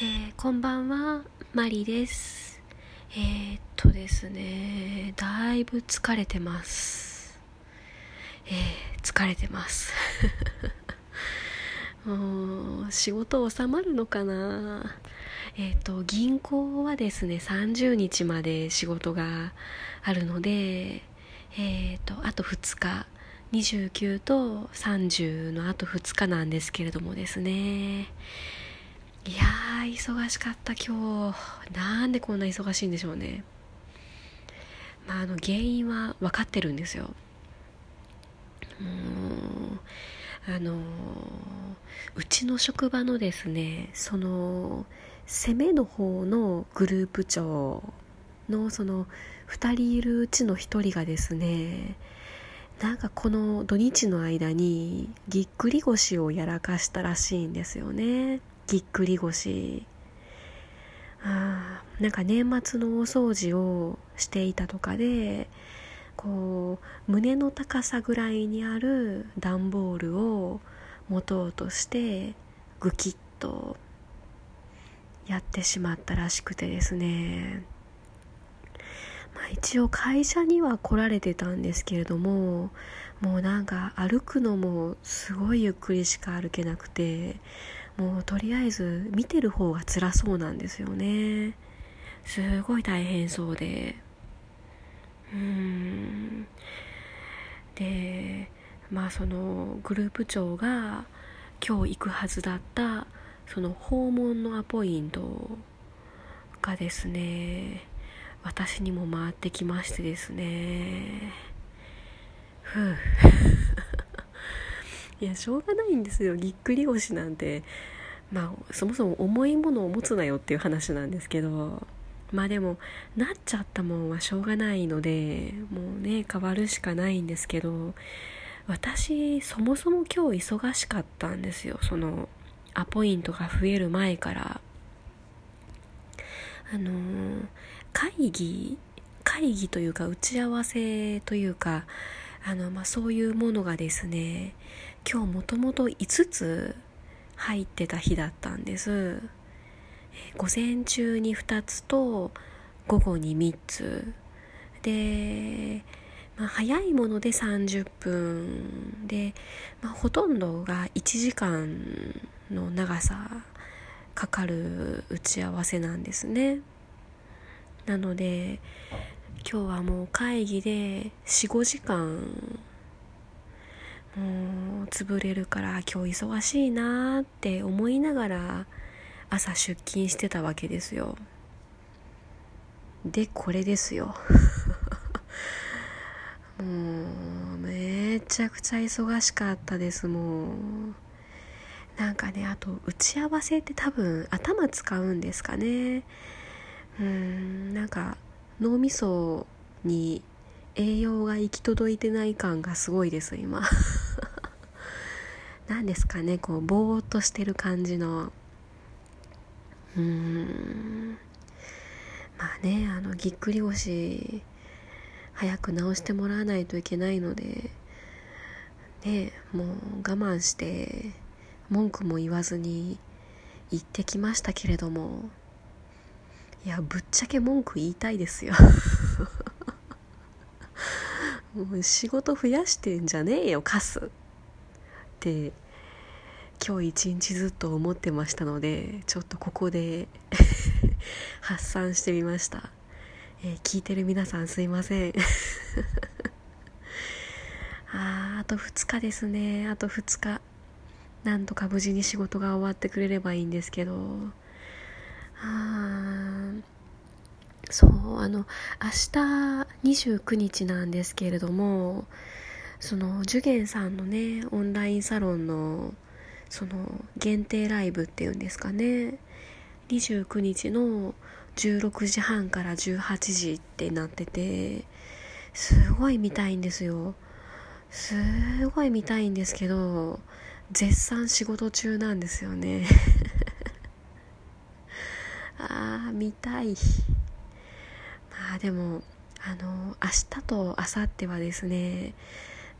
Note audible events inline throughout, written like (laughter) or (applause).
えー、こんばんは、マリです。えー、っとですね、だいぶ疲れてます。えー、疲れてます。(laughs) もう、仕事収まるのかな？えっと、銀行はですね、30日まで仕事があるので、えっと、あと2日、29と30のあと2日なんですけれどもですね、いやー忙しかった今日。なんでこんな忙しいんでしょうね。まああの原因は分かってるんですよ。もうあのうちの職場のですねその攻めの方のグループ長のその2人いるうちの1人がですねなんかこの土日の間にぎっくり腰をやらかしたらしいんですよね。ぎっくり腰。あなんか年末のお掃除をしていたとかでこう胸の高さぐらいにある段ボールを持とうとしてグキッとやってしまったらしくてですね、まあ、一応会社には来られてたんですけれどももうなんか歩くのもすごいゆっくりしか歩けなくてもうとりあえず見てる方が辛そうなんですよね。すごい大変そうで。うーん。でまあそのグループ長が今日行くはずだったその訪問のアポイントがですね私にも回ってきましてですね。ふう。いやしょうがないんですよ。ぎっくり腰なんて。まあそもそも重いものを持つなよっていう話なんですけど。まあでもなっちゃったもんはしょうがないのでもうね変わるしかないんですけど。私そもそも今日忙しかったんですよ。そのアポイントが増える前から。あのー、会議会議というか打ち合わせというかあの、まあ、そういうものがですね今日もともと5つ入ってた日だったんです。午前中に2つと午後に3つ。で、まあ、早いもので30分で、まあ、ほとんどが1時間の長さかかる打ち合わせなんですね。なので今日はもう会議で45時間もう潰れるから今日忙しいなって思いながら朝出勤してたわけですよ。でこれですよ。(laughs) もうめちゃくちゃ忙しかったですもう。なんかねあと打ち合わせって多分頭使うんですかね。うんなんか脳みそに栄養が行き届いてない感がすごいです今。何ですかねこうぼーっとしてる感じの。うーん。まあねあのぎっくり腰早く治してもらわないといけないのでねもう我慢して文句も言わずに行ってきましたけれども。いやぶっちゃけ文句言いたいですよ。(laughs) もう仕事増やしてんじゃねえよカス。って今日一日ずっと思ってましたのでちょっとここで (laughs) 発散してみました、えー、聞いてる皆さんすいません。(laughs) ああと2日ですね。あと2日。なんとか無事に仕事が終わってくれればいいんですけど。あそうあの明日29日なんですけれどもそのジュゲンさんのねオンラインサロンのその限定ライブっていうんですかね。29日の16時半から18時ってなっててすごい見たいんですよ。すごい見たいんですけど絶賛仕事中なんですよね。(laughs) ああ見たい。まあでもあの明日と明後日はですね、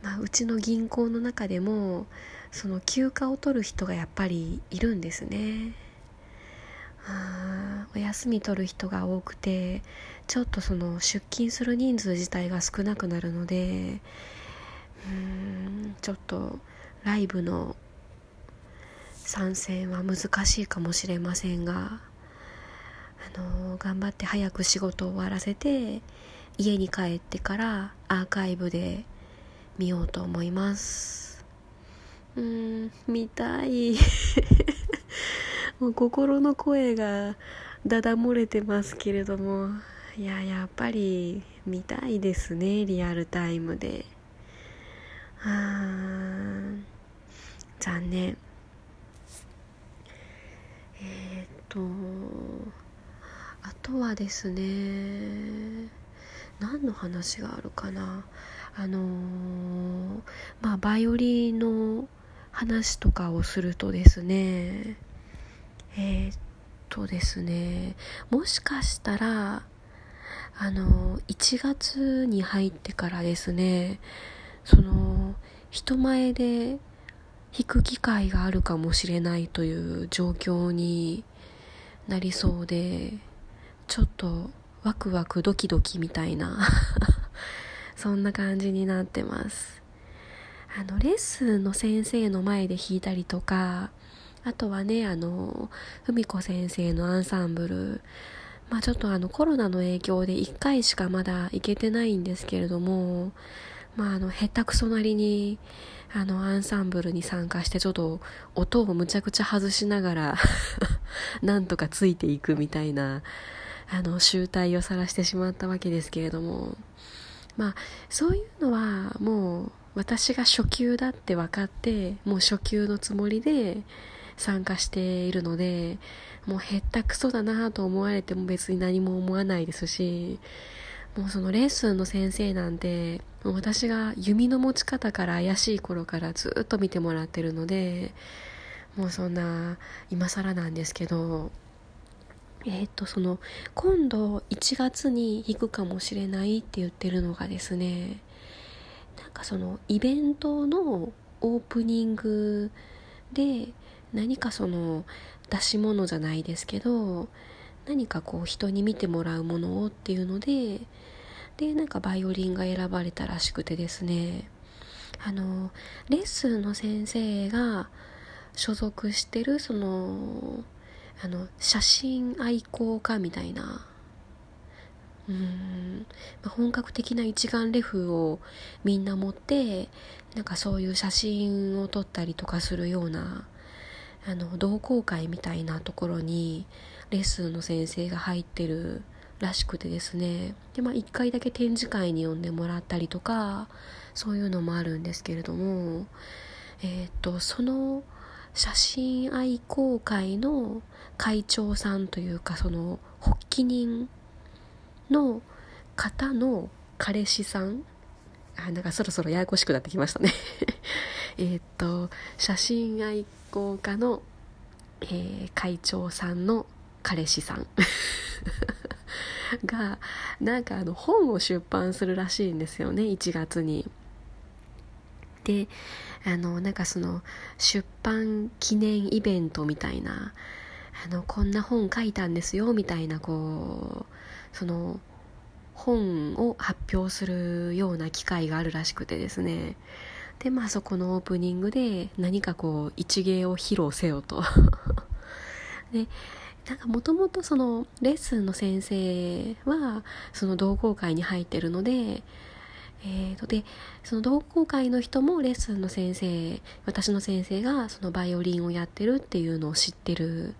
まあ、うちの銀行の中でもその休暇を取る人がやっぱりいるんですね。あお休み取る人が多くてちょっとその出勤する人数自体が少なくなるのでうんちょっとライブの参戦は難しいかもしれませんがあの頑張って早く仕事を終わらせて家に帰ってからアーカイブで見ようと思います。うん見たい。(laughs) もう心の声がだだ漏れてますけれども。いややっぱり見たいですねリアルタイムで。あ残念。えー、っとあとはですね何の話があるかな。あのー、まあバイオリンの話とかをするとですねえー、っとですねもしかしたらあの1月に入ってからですねその人前で弾く機会があるかもしれないという状況になりそうでちょっとワクワクドキドキみたいなそんな感じになってます。あのレッスンの先生の前で弾いたりとかあとはねあの文子先生のアンサンブルまあちょっとあのコロナの影響で1回しかまだ行けてないんですけれどもまああの下手くそなりにあのアンサンブルに参加してちょっと音をむちゃくちゃ外しながら (laughs) なんとかついていくみたいなあの集大を晒してしまったわけですけれども。まあそういうのはもう私が初級だって分かってもう初級のつもりで参加しているのでもうへったくそだなと思われても別に何も思わないですしもうそのレッスンの先生なんて私が弓の持ち方から怪しい頃からずっと見てもらってるのでもうそんな今更なんですけどえっ、ー、とその今度1月に行くかもしれないって言ってるのがですねなんかそのイベントのオープニングで何かその出し物じゃないですけど何かこう人に見てもらうものをっていうのででなんかバイオリンが選ばれたらしくてですねあのレッスンの先生が所属してるそのあの写真愛好家みたいな。うん、まあ、本格的な一眼レフをみんな持ってなんかそういう写真を撮ったりとかするようなあの同好会みたいなところにレッスンの先生が入ってるらしくてですね。で、まあ、1回だけ展示会に呼んでもらったりとかそういうのもあるんですけれども、えー、っとその写真愛好会の会長さんというかその発起人の方の彼氏さん。あなんかそろそろややこしくなってきましたね。(laughs) えっと写真愛好家の、えー、会長さんの彼氏さん。(laughs) がなんかあの本を出版するらしいんですよね1月に。であのなんかその出版記念イベントみたいなあのこんな本書いたんですよみたいなこうその本を発表するような機会があるらしくてですね。でまあそこのオープニングで何かこう一芸を披露せよと。(laughs) でなんかもともとそのレッスンの先生はその同好会に入ってるのでえーと、でその同好会の人もレッスンの先生私の先生がそのバイオリンをやってるっていうのを知ってる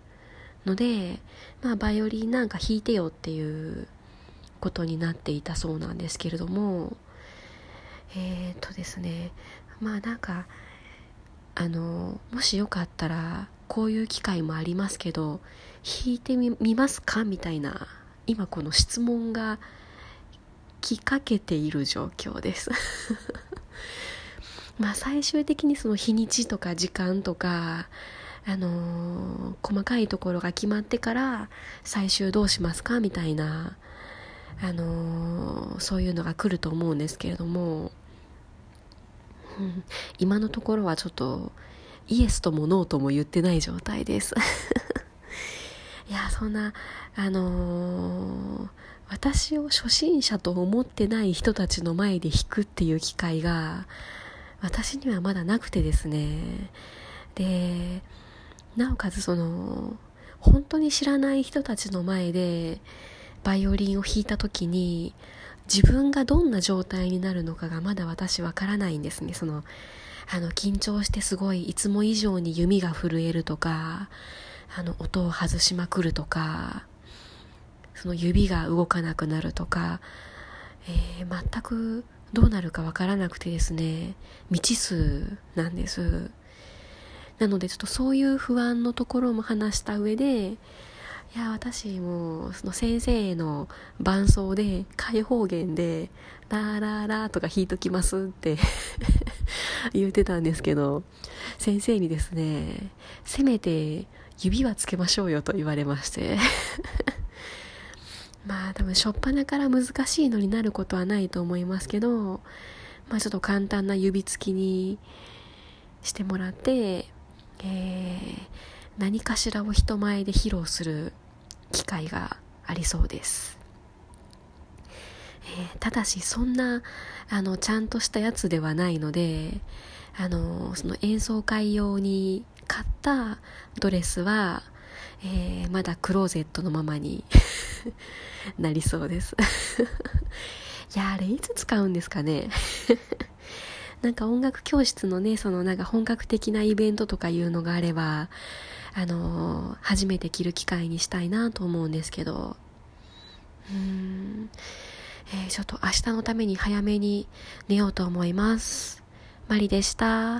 ので、まあ、バイオリンなんか弾いてよっていうことになっていたそうなんですけれどもえっ、ー、とですねまあなんかあのもしよかったらこういう機会もありますけど弾いてみますか？みたいな今この質問がきかけている状況です。(laughs) まあ最終的にその日にちとか時間とかあのー、細かいところが決まってから最終どうしますかみたいなあのー、そういうのが来ると思うんですけれども、うん、今のところはちょっとイエスともノーとも言ってない状態です。(laughs) いやそんなあのー、私を初心者と思ってない人たちの前で弾くっていう機会が私にはまだなくてですね。でなおかつその本当に知らない人たちの前でバイオリンを弾いた時に自分がどんな状態になるのかがまだ私わからないんですね。そのあの緊張してすごいいつも以上に弓が震えるとかあの音を外しまくるとかその指が動かなくなるとか、えー、全くどうなるかわからなくてですね未知数なんです。なのでちょっとそういう不安のところも話した上でいや私もその先生の伴奏で開放弦で「ラーラーラー」とか弾いときますって (laughs) 言ってたんですけど先生にですねせめて指はつけましょうよと言われまして。まあ多分初っ端から難しいのになることはないと思いますけどまあちょっと簡単な指つきにしてもらってえー、何かしらを人前で披露する機会がありそうです、えー、ただしそんなあのちゃんとしたやつではないのであのその演奏会用に買ったドレスは、えー、まだクローゼットのままに (laughs) なりそうです (laughs) いやあれいつ使うんですかね (laughs) なんか音楽教室のね、そのなんか本格的なイベントとかいうのがあれば、あのー、初めて着る機会にしたいなと思うんですけど、うーん、えー、ちょっと明日のために早めに寝ようと思います。マリでした。